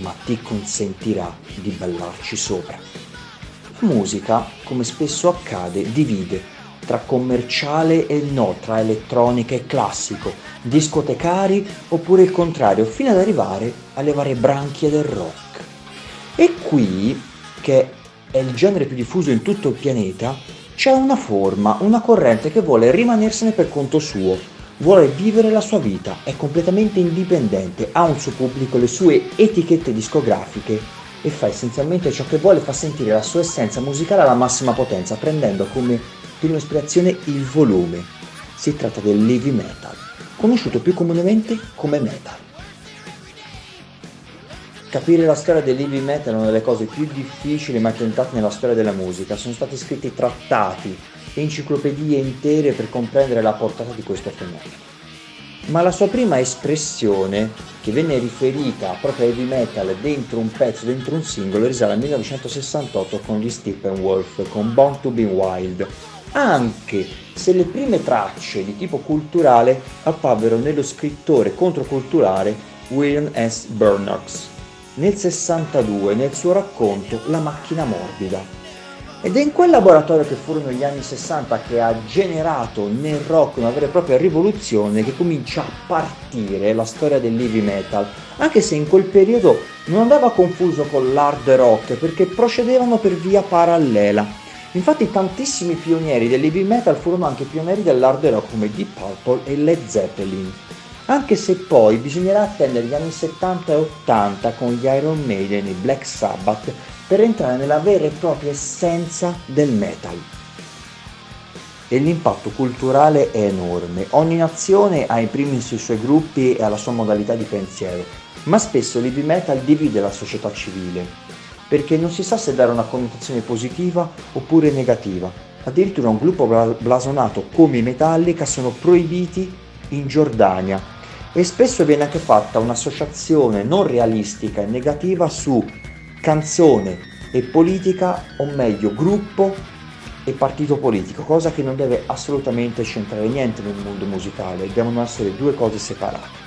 Ma ti consentirà di ballarci sopra. La musica, come spesso accade, divide tra commerciale e no, tra elettronica e classico, discotecari oppure il contrario, fino ad arrivare alle varie branchie del rock. E qui, che è il genere più diffuso in tutto il pianeta, c'è una forma, una corrente che vuole rimanersene per conto suo, vuole vivere la sua vita, è completamente indipendente, ha un suo pubblico, le sue etichette discografiche e fa essenzialmente ciò che vuole, fa sentire la sua essenza musicale alla massima potenza, prendendo come prima ispirazione il volume. Si tratta del heavy metal, conosciuto più comunemente come metal. Capire la storia del heavy metal è una delle cose più difficili mai tentate nella storia della musica. Sono stati scritti trattati, enciclopedie intere per comprendere la portata di questo fenomeno. Ma la sua prima espressione, che venne riferita proprio a heavy metal dentro un pezzo, dentro un singolo, risale al 1968 con gli Steppenwolf, con Born to be Wild, anche se le prime tracce di tipo culturale apparvero nello scrittore controculturale William S. Burnox nel 62 nel suo racconto La macchina morbida. Ed è in quel laboratorio che furono gli anni 60 che ha generato nel rock una vera e propria rivoluzione che comincia a partire la storia dell'heavy metal, anche se in quel periodo non andava confuso con l'hard rock perché procedevano per via parallela. Infatti tantissimi pionieri dell'heavy metal furono anche pionieri dell'hard rock come Deep Purple e Led Zeppelin. Anche se poi bisognerà attendere gli anni 70 e 80 con gli Iron Maiden e Black Sabbath per entrare nella vera e propria essenza del metal. E l'impatto culturale è enorme. Ogni nazione ha in primis i suoi gruppi e ha la sua modalità di pensiero, ma spesso l'heavy metal divide la società civile, perché non si sa se dare una connotazione positiva oppure negativa. Addirittura un gruppo blasonato come i Metallica sono proibiti in Giordania e spesso viene anche fatta un'associazione non realistica e negativa su canzone e politica, o meglio gruppo e partito politico, cosa che non deve assolutamente centrare niente nel mondo musicale, devono essere due cose separate.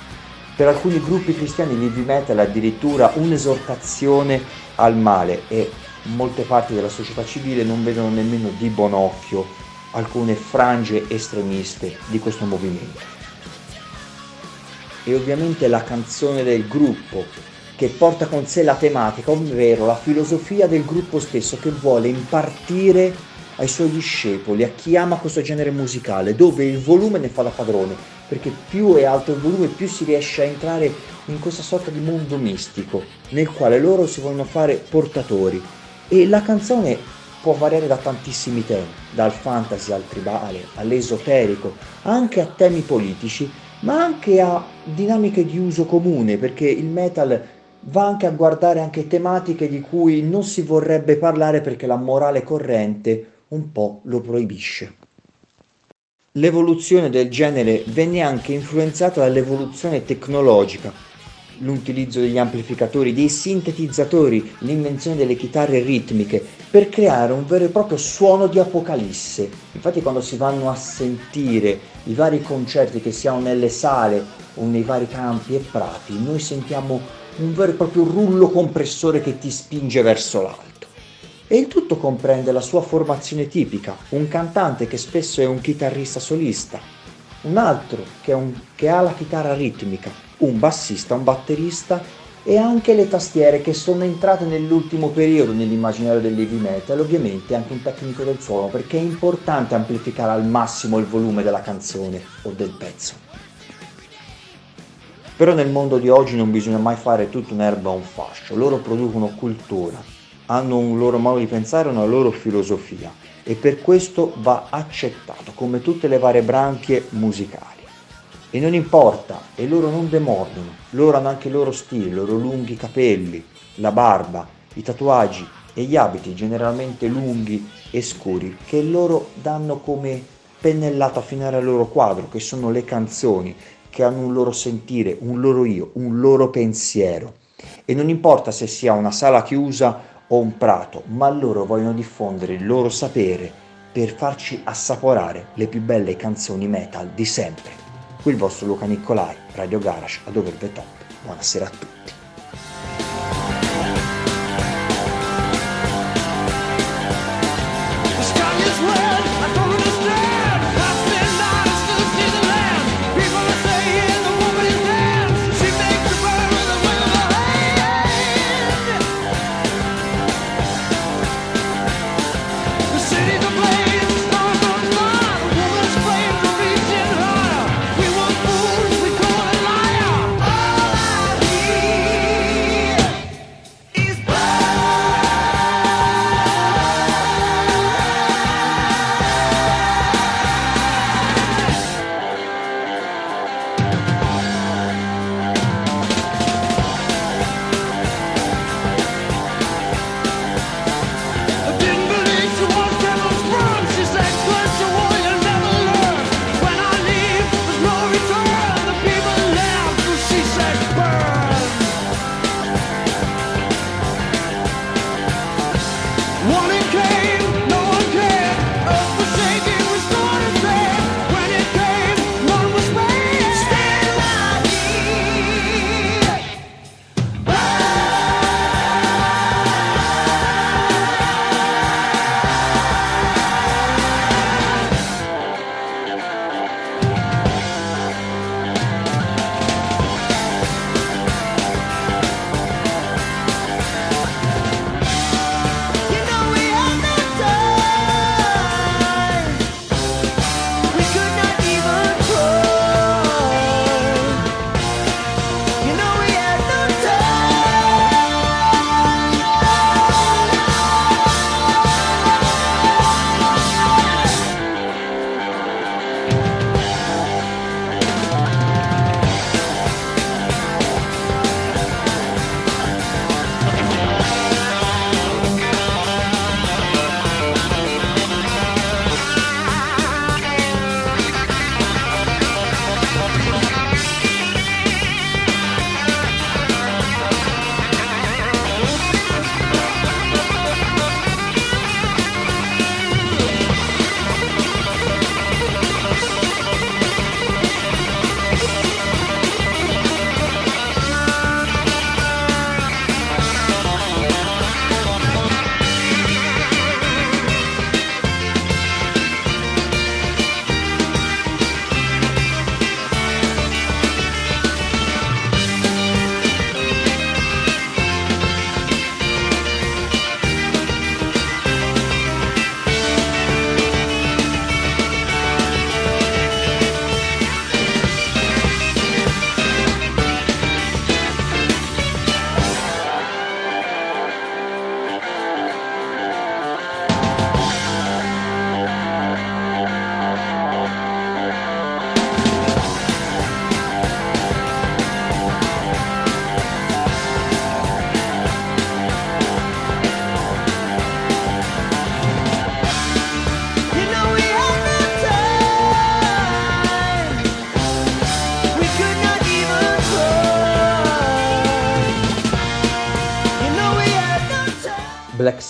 Per alcuni gruppi cristiani l'heavy metal è addirittura un'esortazione al male e molte parti della società civile non vedono nemmeno di buon occhio alcune frange estremiste di questo movimento. E ovviamente la canzone del gruppo che porta con sé la tematica, ovvero la filosofia del gruppo stesso che vuole impartire ai suoi discepoli, a chi ama questo genere musicale, dove il volume ne fa da padrone, perché più è alto il volume, più si riesce a entrare in questa sorta di mondo mistico, nel quale loro si vogliono fare portatori. E la canzone può variare da tantissimi temi, dal fantasy al tribale, all'esoterico, anche a temi politici, ma anche a dinamiche di uso comune, perché il metal va anche a guardare anche tematiche di cui non si vorrebbe parlare perché la morale corrente un po' lo proibisce. L'evoluzione del genere venne anche influenzata dall'evoluzione tecnologica, l'utilizzo degli amplificatori, dei sintetizzatori, l'invenzione delle chitarre ritmiche per creare un vero e proprio suono di apocalisse. Infatti quando si vanno a sentire i vari concerti che siano nelle sale o nei vari campi e prati, noi sentiamo un vero e proprio rullo compressore che ti spinge verso l'alto. E il tutto comprende la sua formazione tipica, un cantante che spesso è un chitarrista solista, un altro che, un, che ha la chitarra ritmica, un bassista, un batterista e anche le tastiere che sono entrate nell'ultimo periodo nell'immaginario dell'heavy metal, ovviamente anche un tecnico del suono, perché è importante amplificare al massimo il volume della canzone o del pezzo. Però nel mondo di oggi non bisogna mai fare tutto un'erba a un fascio, loro producono cultura, hanno un loro modo di pensare, una loro filosofia e per questo va accettato come tutte le varie branchie musicali. E non importa, e loro non demordono, loro hanno anche il loro stile, i loro lunghi capelli, la barba, i tatuaggi e gli abiti generalmente lunghi e scuri che loro danno come pennellata finale al loro quadro, che sono le canzoni, che hanno un loro sentire, un loro io, un loro pensiero. E non importa se sia una sala chiusa o un prato, ma loro vogliono diffondere il loro sapere per farci assaporare le più belle canzoni metal di sempre. Qui il vostro Luca Nicolai, Radio Garage ad Over the Top. Buonasera a tutti.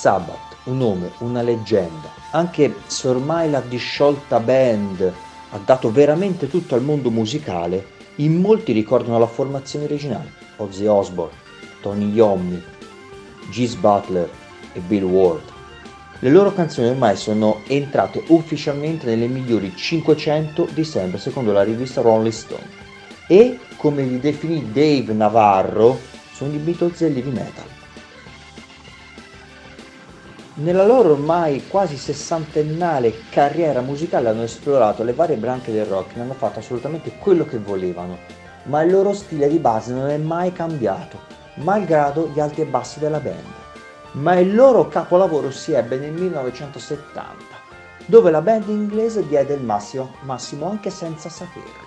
Sabbath, un nome, una leggenda, anche se ormai la disciolta band ha dato veramente tutto al mondo musicale, in molti ricordano la formazione originale, Ozzy Osbourne, Tony Iommi, Geese Butler e Bill Ward. Le loro canzoni ormai sono entrate ufficialmente nelle migliori 500 di sempre secondo la rivista Rolling Stone e, come li definì Dave Navarro, sono i Beatles dell'heavy metal. Nella loro ormai quasi sessantennale carriera musicale hanno esplorato le varie branche del rock e hanno fatto assolutamente quello che volevano, ma il loro stile di base non è mai cambiato, malgrado gli alti e bassi della band. Ma il loro capolavoro si ebbe nel 1970, dove la band inglese diede il massimo, massimo anche senza saperlo,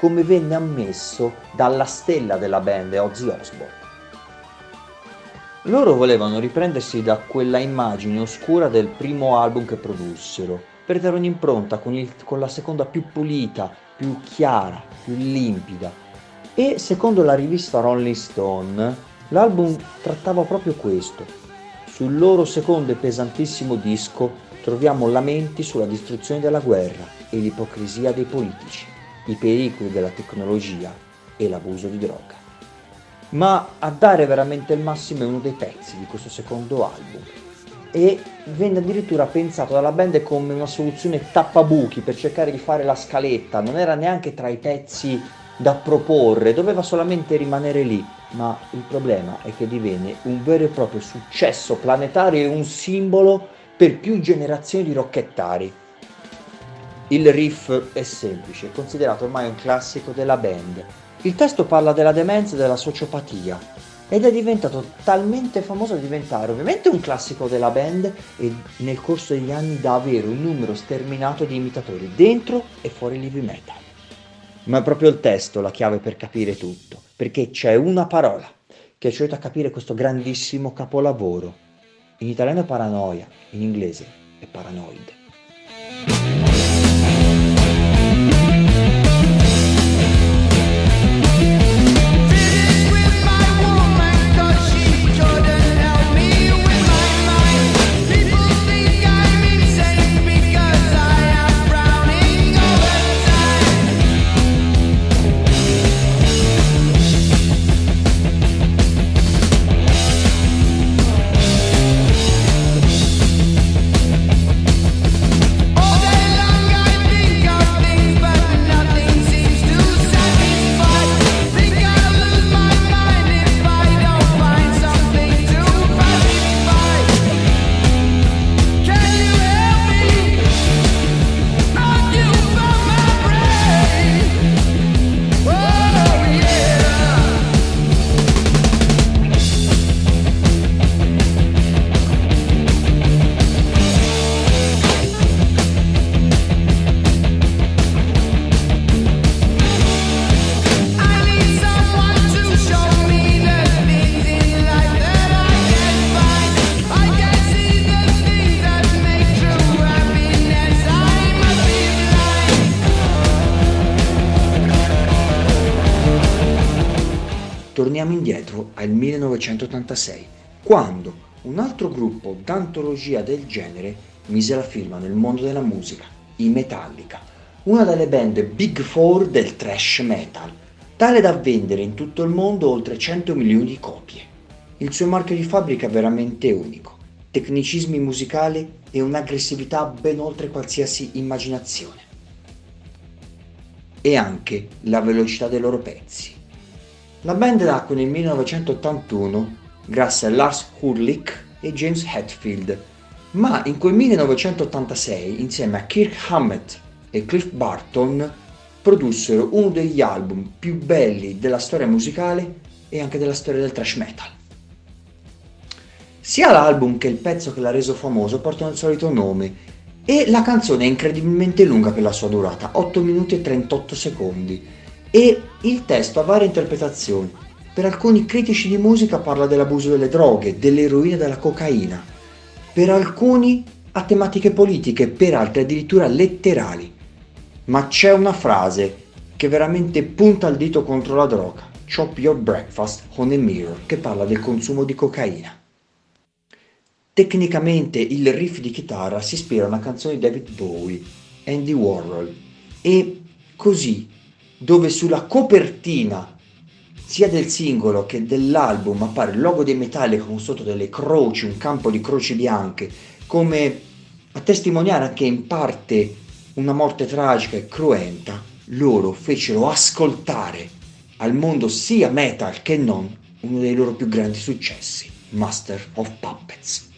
come venne ammesso dalla stella della band Ozzy Osbourne. Loro volevano riprendersi da quella immagine oscura del primo album che produssero, per dare un'impronta con, il, con la seconda più pulita, più chiara, più limpida. E secondo la rivista Rolling Stone, l'album trattava proprio questo. Sul loro secondo e pesantissimo disco troviamo lamenti sulla distruzione della guerra e l'ipocrisia dei politici, i pericoli della tecnologia e l'abuso di droga ma a dare veramente il massimo è uno dei pezzi di questo secondo album. E venne addirittura pensato dalla band come una soluzione tappabuchi per cercare di fare la scaletta, non era neanche tra i pezzi da proporre, doveva solamente rimanere lì, ma il problema è che divenne un vero e proprio successo planetario e un simbolo per più generazioni di rocchettari. Il riff è semplice, considerato ormai un classico della band, il testo parla della demenza e della sociopatia ed è diventato talmente famoso da diventare ovviamente un classico della band e nel corso degli anni da avere un numero sterminato di imitatori dentro e fuori l'heavy metal. Ma è proprio il testo la chiave per capire tutto, perché c'è una parola che ci aiuta a capire questo grandissimo capolavoro. In italiano è paranoia, in inglese è paranoid. Torniamo indietro al 1986, quando un altro gruppo d'antologia del genere mise la firma nel mondo della musica, i Metallica, una delle band Big Four del thrash metal, tale da vendere in tutto il mondo oltre 100 milioni di copie. Il suo marchio di fabbrica è veramente unico, tecnicismi musicali e un'aggressività ben oltre qualsiasi immaginazione. E anche la velocità dei loro pezzi la band nacque nel 1981 grazie a Lars Ulrich e James Hetfield, ma in quel 1986 insieme a Kirk Hammett e Cliff Barton produssero uno degli album più belli della storia musicale e anche della storia del thrash metal. Sia l'album che il pezzo che l'ha reso famoso portano il solito nome e la canzone è incredibilmente lunga per la sua durata, 8 minuti e 38 secondi e il testo ha varie interpretazioni. Per alcuni critici di musica parla dell'abuso delle droghe, dell'eroina e della cocaina. Per alcuni ha tematiche politiche, per altri addirittura letterali. Ma c'è una frase che veramente punta il dito contro la droga. Chop your breakfast on a mirror, che parla del consumo di cocaina. tecnicamente il riff di chitarra si ispira a una canzone di David Bowie, Andy Warhol, e così, dove sulla copertina sia del singolo che dell'album appare il logo dei Metallica con sotto delle croci, un campo di croci bianche, come a testimoniare anche in parte una morte tragica e cruenta, loro fecero ascoltare al mondo sia metal che non uno dei loro più grandi successi, Master of Puppets.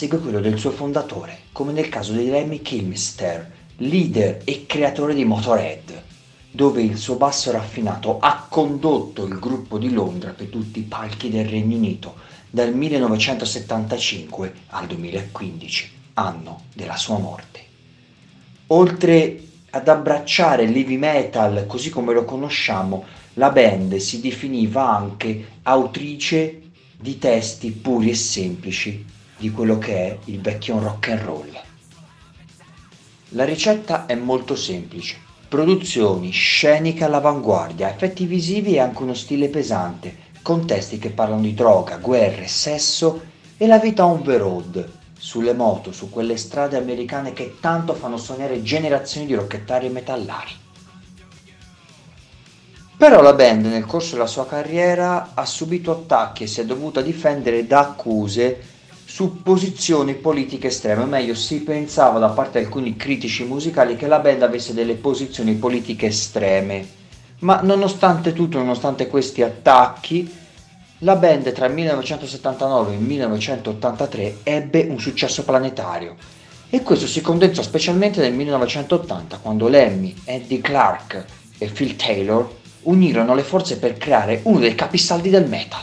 Segue quello del suo fondatore, come nel caso di Lemmy Kilmister, leader e creatore di Motorhead, dove il suo basso raffinato ha condotto il gruppo di Londra per tutti i palchi del Regno Unito dal 1975 al 2015, anno della sua morte. Oltre ad abbracciare il heavy metal così come lo conosciamo, la band si definiva anche autrice di testi puri e semplici di quello che è il vecchio rock and roll. La ricetta è molto semplice. Produzioni, sceniche all'avanguardia, effetti visivi e anche uno stile pesante, con testi che parlano di droga, guerre, sesso e la vita on the road, sulle moto, su quelle strade americane che tanto fanno sognare generazioni di rocchettari e metallari. Però la band nel corso della sua carriera ha subito attacchi e si è dovuta difendere da accuse su posizioni politiche estreme, o meglio si pensava da parte di alcuni critici musicali che la band avesse delle posizioni politiche estreme, ma nonostante tutto, nonostante questi attacchi, la band tra il 1979 e il 1983 ebbe un successo planetario e questo si condensò specialmente nel 1980 quando Lemmy, Eddie Clark e Phil Taylor unirono le forze per creare uno dei capisaldi del metal.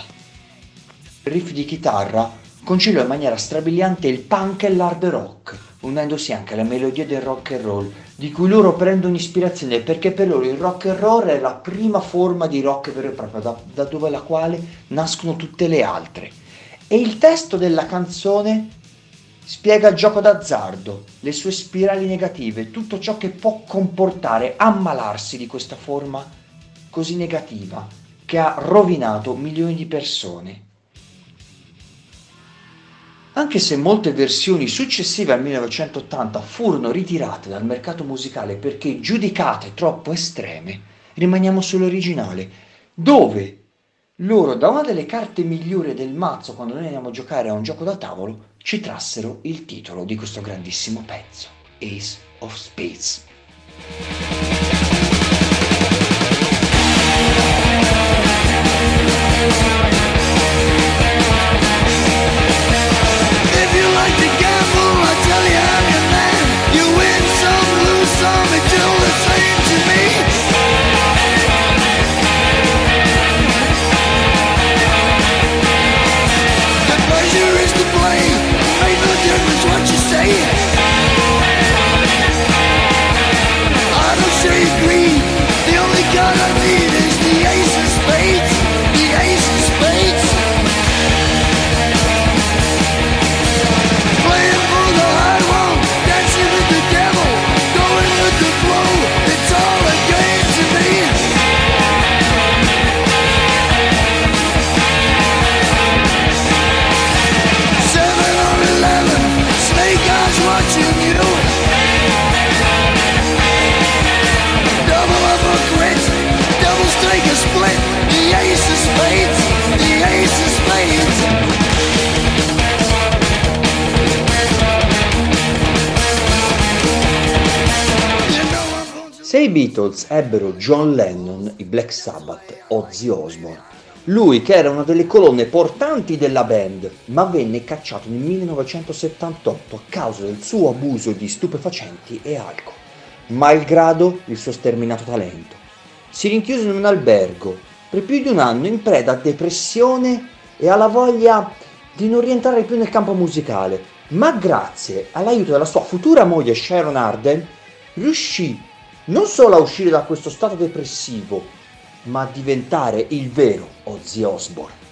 Riff di chitarra conciliò in maniera strabiliante il punk e l'hard rock, unendosi anche alle melodie del rock and roll, di cui loro prendono ispirazione perché per loro il rock and roll è la prima forma di rock vero e proprio, da, da dove la quale nascono tutte le altre. E il testo della canzone spiega il gioco d'azzardo, le sue spirali negative, tutto ciò che può comportare ammalarsi di questa forma così negativa che ha rovinato milioni di persone. Anche se molte versioni successive al 1980 furono ritirate dal mercato musicale perché giudicate troppo estreme, rimaniamo sull'originale, dove loro da una delle carte migliori del mazzo quando noi andiamo a giocare a un gioco da tavolo ci trassero il titolo di questo grandissimo pezzo, Ace of Spades. Beatles ebbero John Lennon, i Black Sabbath, Ozzy Osbourne, lui che era una delle colonne portanti della band, ma venne cacciato nel 1978 a causa del suo abuso di stupefacenti e alcol, malgrado il suo sterminato talento. Si rinchiuse in un albergo per più di un anno in preda a depressione e alla voglia di non rientrare più nel campo musicale, ma grazie all'aiuto della sua futura moglie Sharon Arden riuscì non solo a uscire da questo stato depressivo, ma a diventare il vero Ozzy Osbourne.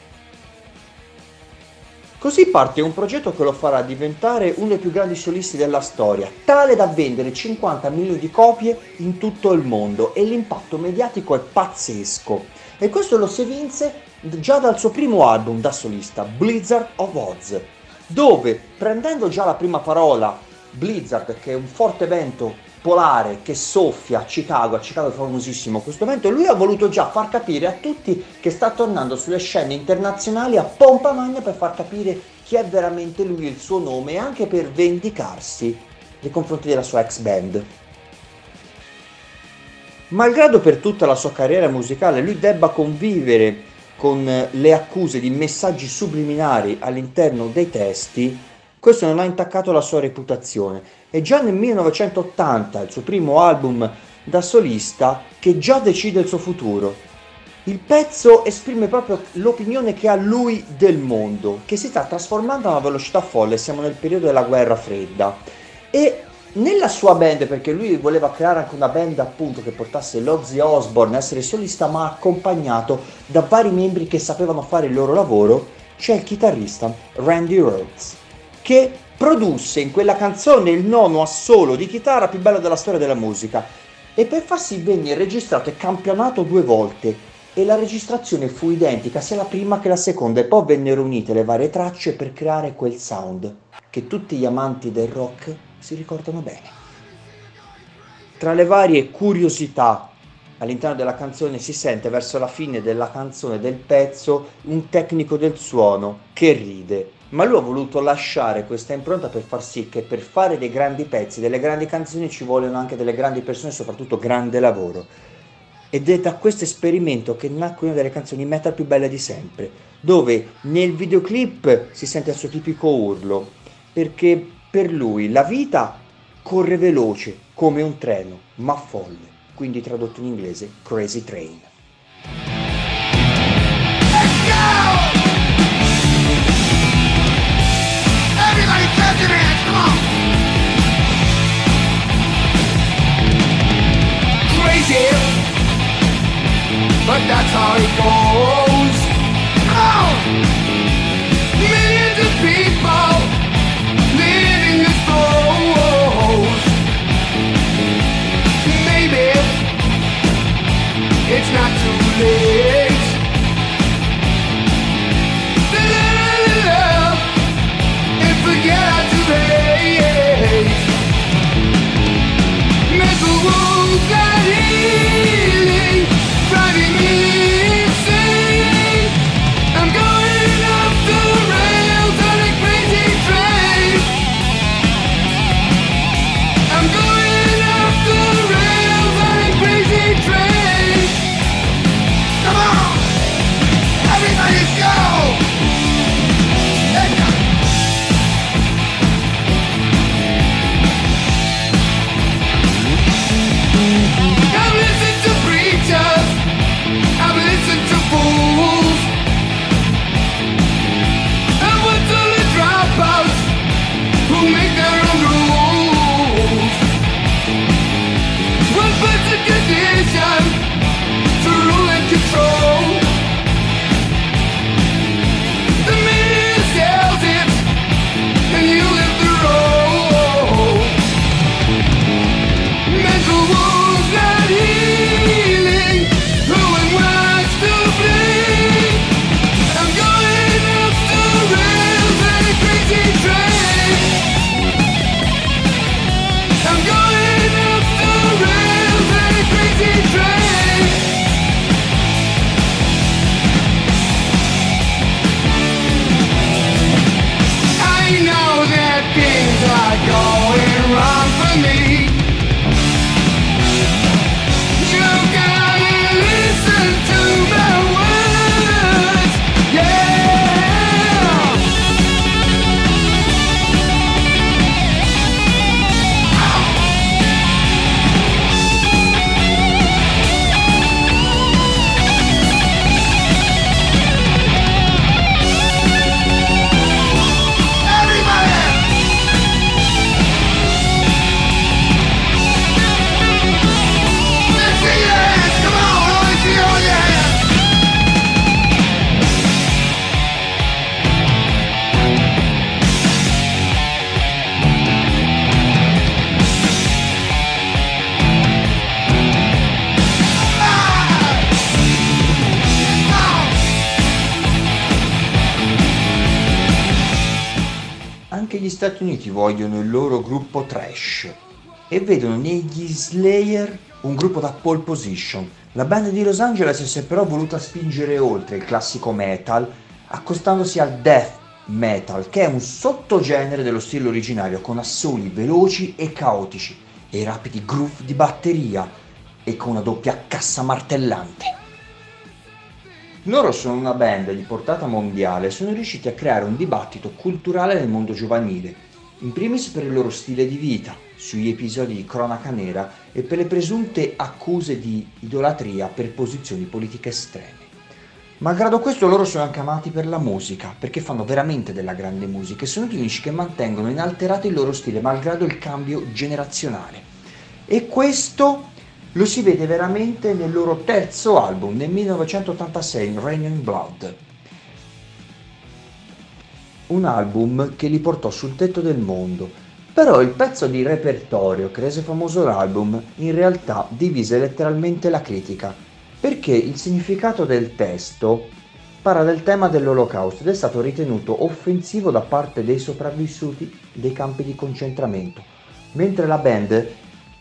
Così parte un progetto che lo farà diventare uno dei più grandi solisti della storia, tale da vendere 50 milioni di copie in tutto il mondo e l'impatto mediatico è pazzesco. E questo lo si evinse già dal suo primo album da solista, Blizzard of Oz, dove prendendo già la prima parola Blizzard, che è un forte vento polare che soffia a Chicago, a Chicago è famosissimo questo vento, lui ha voluto già far capire a tutti che sta tornando sulle scene internazionali a pompa magna per far capire chi è veramente lui, il suo nome e anche per vendicarsi nei confronti della sua ex band. Malgrado per tutta la sua carriera musicale lui debba convivere con eh, le accuse di messaggi subliminari all'interno dei testi, questo non ha intaccato la sua reputazione. E già nel 1980, il suo primo album da solista, che già decide il suo futuro. Il pezzo esprime proprio l'opinione che ha lui del mondo, che si sta trasformando a una velocità folle, siamo nel periodo della guerra fredda. E nella sua band, perché lui voleva creare anche una band appunto che portasse l'Ozzy Osbourne a essere solista, ma accompagnato da vari membri che sapevano fare il loro lavoro, c'è il chitarrista Randy Rhodes, che produsse in quella canzone il nono assolo di chitarra più bello della storia della musica. E per farsi venne registrato e campionato due volte. E la registrazione fu identica sia la prima che la seconda. E poi vennero unite le varie tracce per creare quel sound che tutti gli amanti del rock si ricordano bene. Tra le varie curiosità all'interno della canzone si sente verso la fine della canzone del pezzo un tecnico del suono che ride, ma lui ha voluto lasciare questa impronta per far sì che per fare dei grandi pezzi, delle grandi canzoni ci vogliono anche delle grandi persone soprattutto grande lavoro. Ed è da questo esperimento che nacque una delle canzoni metal più belle di sempre, dove nel videoclip si sente il suo tipico urlo, perché per lui la vita corre veloce come un treno, ma folle, quindi tradotto in inglese Crazy Train. Let's go! But that's how Anche gli Stati Uniti vogliono il loro gruppo trash e vedono negli Slayer un gruppo da pole position. La band di Los Angeles si è però voluta spingere oltre il classico metal, accostandosi al death metal, che è un sottogenere dello stile originario con assoli veloci e caotici e rapidi groove di batteria e con una doppia cassa martellante. Loro sono una band di portata mondiale e sono riusciti a creare un dibattito culturale nel mondo giovanile, in primis per il loro stile di vita, sugli episodi di cronaca nera e per le presunte accuse di idolatria per posizioni politiche estreme. Malgrado questo loro sono anche amati per la musica, perché fanno veramente della grande musica e sono gli unici che mantengono inalterato il loro stile malgrado il cambio generazionale. E questo lo si vede veramente nel loro terzo album, nel 1986, Rain in Blood. Un album che li portò sul tetto del mondo, però il pezzo di repertorio che rese famoso l'album in realtà divise letteralmente la critica, perché il significato del testo parla del tema dell'olocausto ed è stato ritenuto offensivo da parte dei sopravvissuti dei campi di concentramento, mentre la band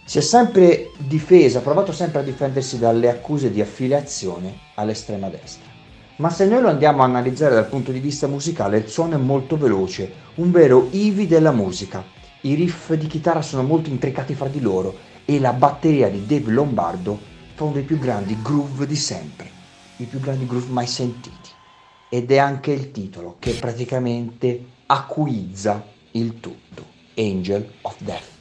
si è sempre difesa, ha provato sempre a difendersi dalle accuse di affiliazione all'estrema destra. Ma se noi lo andiamo a analizzare dal punto di vista musicale, il suono è molto veloce, un vero Ivi della musica. I riff di chitarra sono molto intricati fra di loro e la batteria di Dave Lombardo fa uno dei più grandi groove di sempre, i più grandi groove mai sentiti. Ed è anche il titolo che praticamente acquizza il tutto, Angel of Death.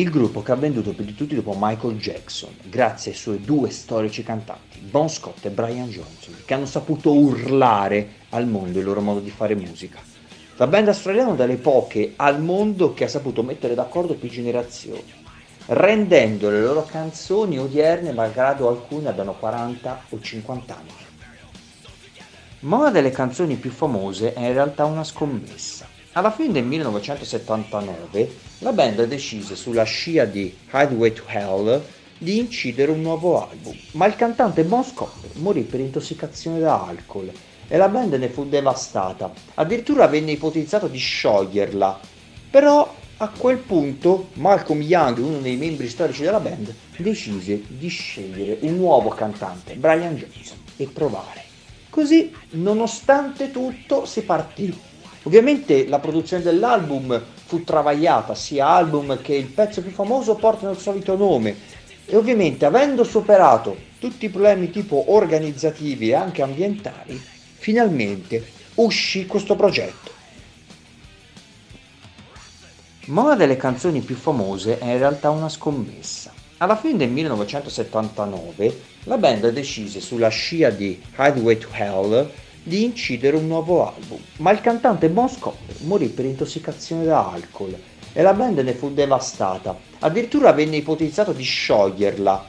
Il gruppo che ha venduto più di tutti dopo Michael Jackson, grazie ai suoi due storici cantanti, Bon Scott e Brian Johnson, che hanno saputo urlare al mondo il loro modo di fare musica. La band australiana è una delle poche al mondo che ha saputo mettere d'accordo più generazioni, rendendo le loro canzoni odierne malgrado alcune abbiano 40 o 50 anni. Ma una delle canzoni più famose è in realtà una scommessa. Alla fine del 1979 la band decise sulla scia di Highway to Hell di incidere un nuovo album, ma il cantante Bon Scott morì per intossicazione da alcol e la band ne fu devastata. Addirittura venne ipotizzato di scioglierla, però a quel punto Malcolm Young, uno dei membri storici della band, decise di scegliere un nuovo cantante, Brian Johnson, e provare. Così, nonostante tutto, si partì Ovviamente la produzione dell'album fu travagliata, sia album che il pezzo più famoso portano il solito nome e ovviamente avendo superato tutti i problemi tipo organizzativi e anche ambientali, finalmente uscì questo progetto. Ma una delle canzoni più famose è in realtà una scommessa. Alla fine del 1979 la band decise sulla scia di Highway to Hell di incidere un nuovo album, ma il cantante Bon Scott morì per intossicazione da alcol e la band ne fu devastata. Addirittura venne ipotizzato di scioglierla.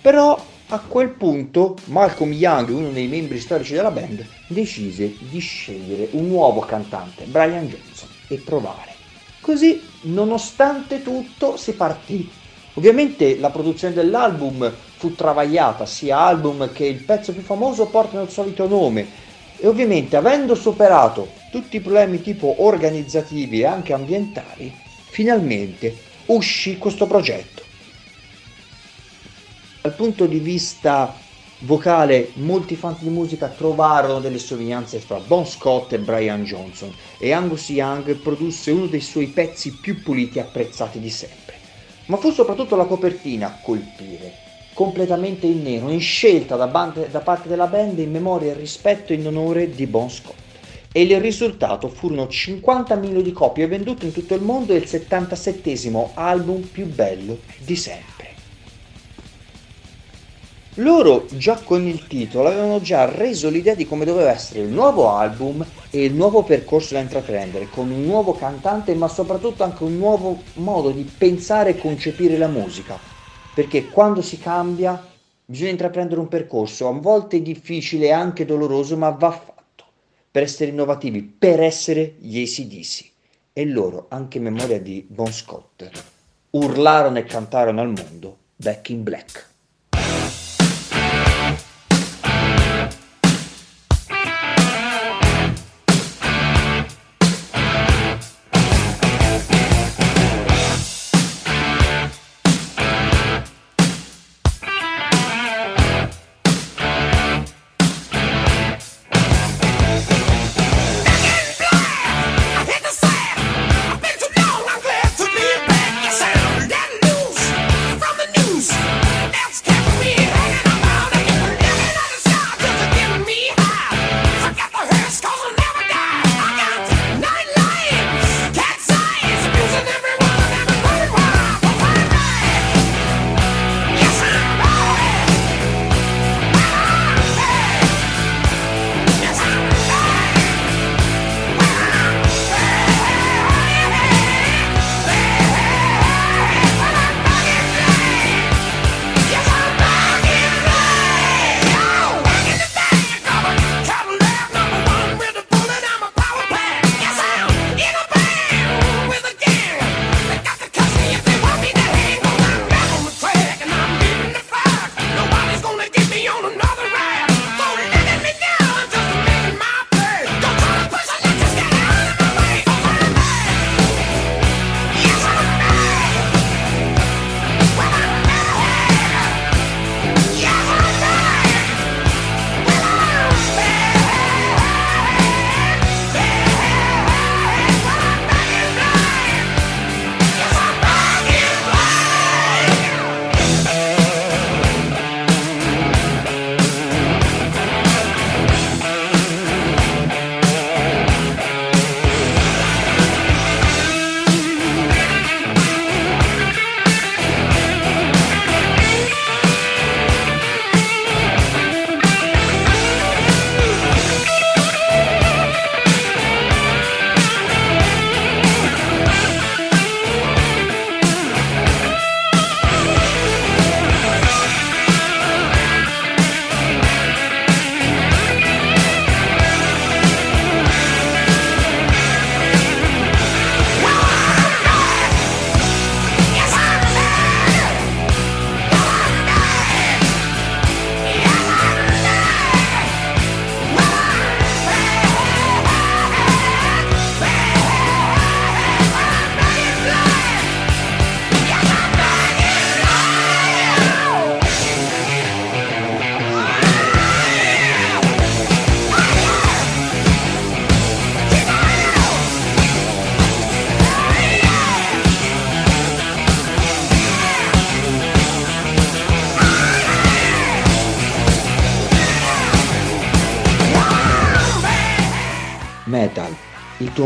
Però a quel punto Malcolm Young, uno dei membri storici della band, decise di scegliere un nuovo cantante, Brian Johnson, e provare. Così, nonostante tutto, si partì. Ovviamente la produzione dell'album fu travagliata, sia album che il pezzo più famoso portano il solito nome e ovviamente avendo superato tutti i problemi tipo organizzativi e anche ambientali, finalmente uscì questo progetto. Dal punto di vista vocale, molti fan di musica trovarono delle somiglianze fra Bon Scott e Brian Johnson e Angus Young produsse uno dei suoi pezzi più puliti e apprezzati di sempre. Ma fu soprattutto la copertina a colpire, completamente in nero, in scelta da, band- da parte della band in memoria e rispetto in onore di Bon Scott e il risultato furono 50 milioni di copie vendute in tutto il mondo e il 77 album più bello di sempre. Loro già con il titolo avevano già reso l'idea di come doveva essere il nuovo album e il nuovo percorso da intraprendere, con un nuovo cantante ma soprattutto anche un nuovo modo di pensare e concepire la musica, perché quando si cambia bisogna intraprendere un percorso a volte difficile e anche doloroso ma va fatto per essere innovativi, per essere gli ACDC. E loro, anche in memoria di Bon Scott, urlarono e cantarono al mondo Back in Black.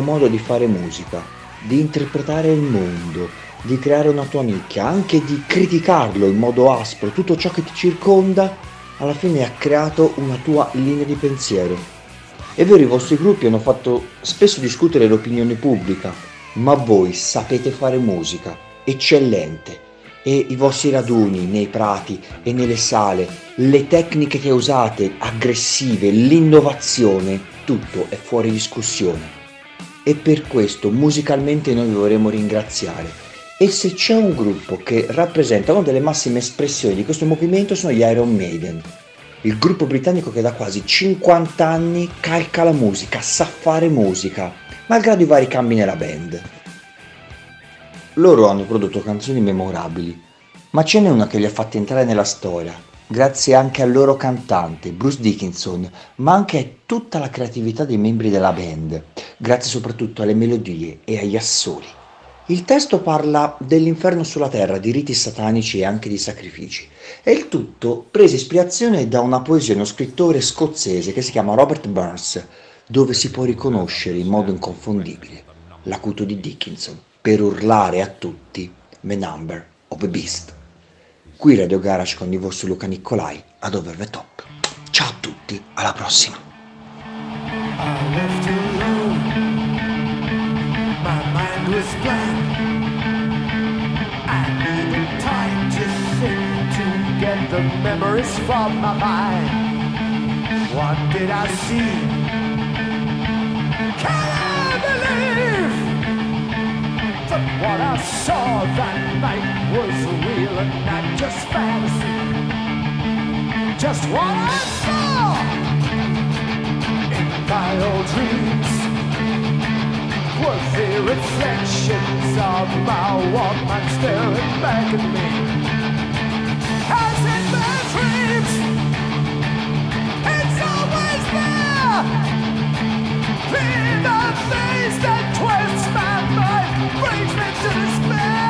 Tuo modo di fare musica, di interpretare il mondo, di creare una tua nicchia, anche di criticarlo in modo aspro, tutto ciò che ti circonda, alla fine ha creato una tua linea di pensiero. È vero, i vostri gruppi hanno fatto spesso discutere l'opinione pubblica, ma voi sapete fare musica, eccellente. E i vostri raduni nei prati e nelle sale, le tecniche che usate, aggressive, l'innovazione, tutto è fuori discussione. E per questo musicalmente noi vi vorremmo ringraziare. E se c'è un gruppo che rappresenta una delle massime espressioni di questo movimento sono gli Iron Maiden, il gruppo britannico che da quasi 50 anni calca la musica, sa fare musica, malgrado i vari cambi nella band. Loro hanno prodotto canzoni memorabili, ma ce n'è una che li ha fatti entrare nella storia, grazie anche al loro cantante, Bruce Dickinson, ma anche a tutta la creatività dei membri della band, grazie soprattutto alle melodie e agli assoli. Il testo parla dell'inferno sulla terra, di riti satanici e anche di sacrifici, e il tutto prese ispirazione da una poesia di uno scrittore scozzese che si chiama Robert Burns, dove si può riconoscere in modo inconfondibile l'acuto di Dickinson per urlare a tutti The Number of a Beast. Qui Radio Garage con il vostro Luca Nicolai ad Over the Top. Ciao a tutti, alla prossima! the memories from my mind. What did I see? Can I that what I saw that night was real and not just fantasy? Just what I saw in my old dreams was the reflections of my Walkman staring back at me. That twists my mind, brings me to despair.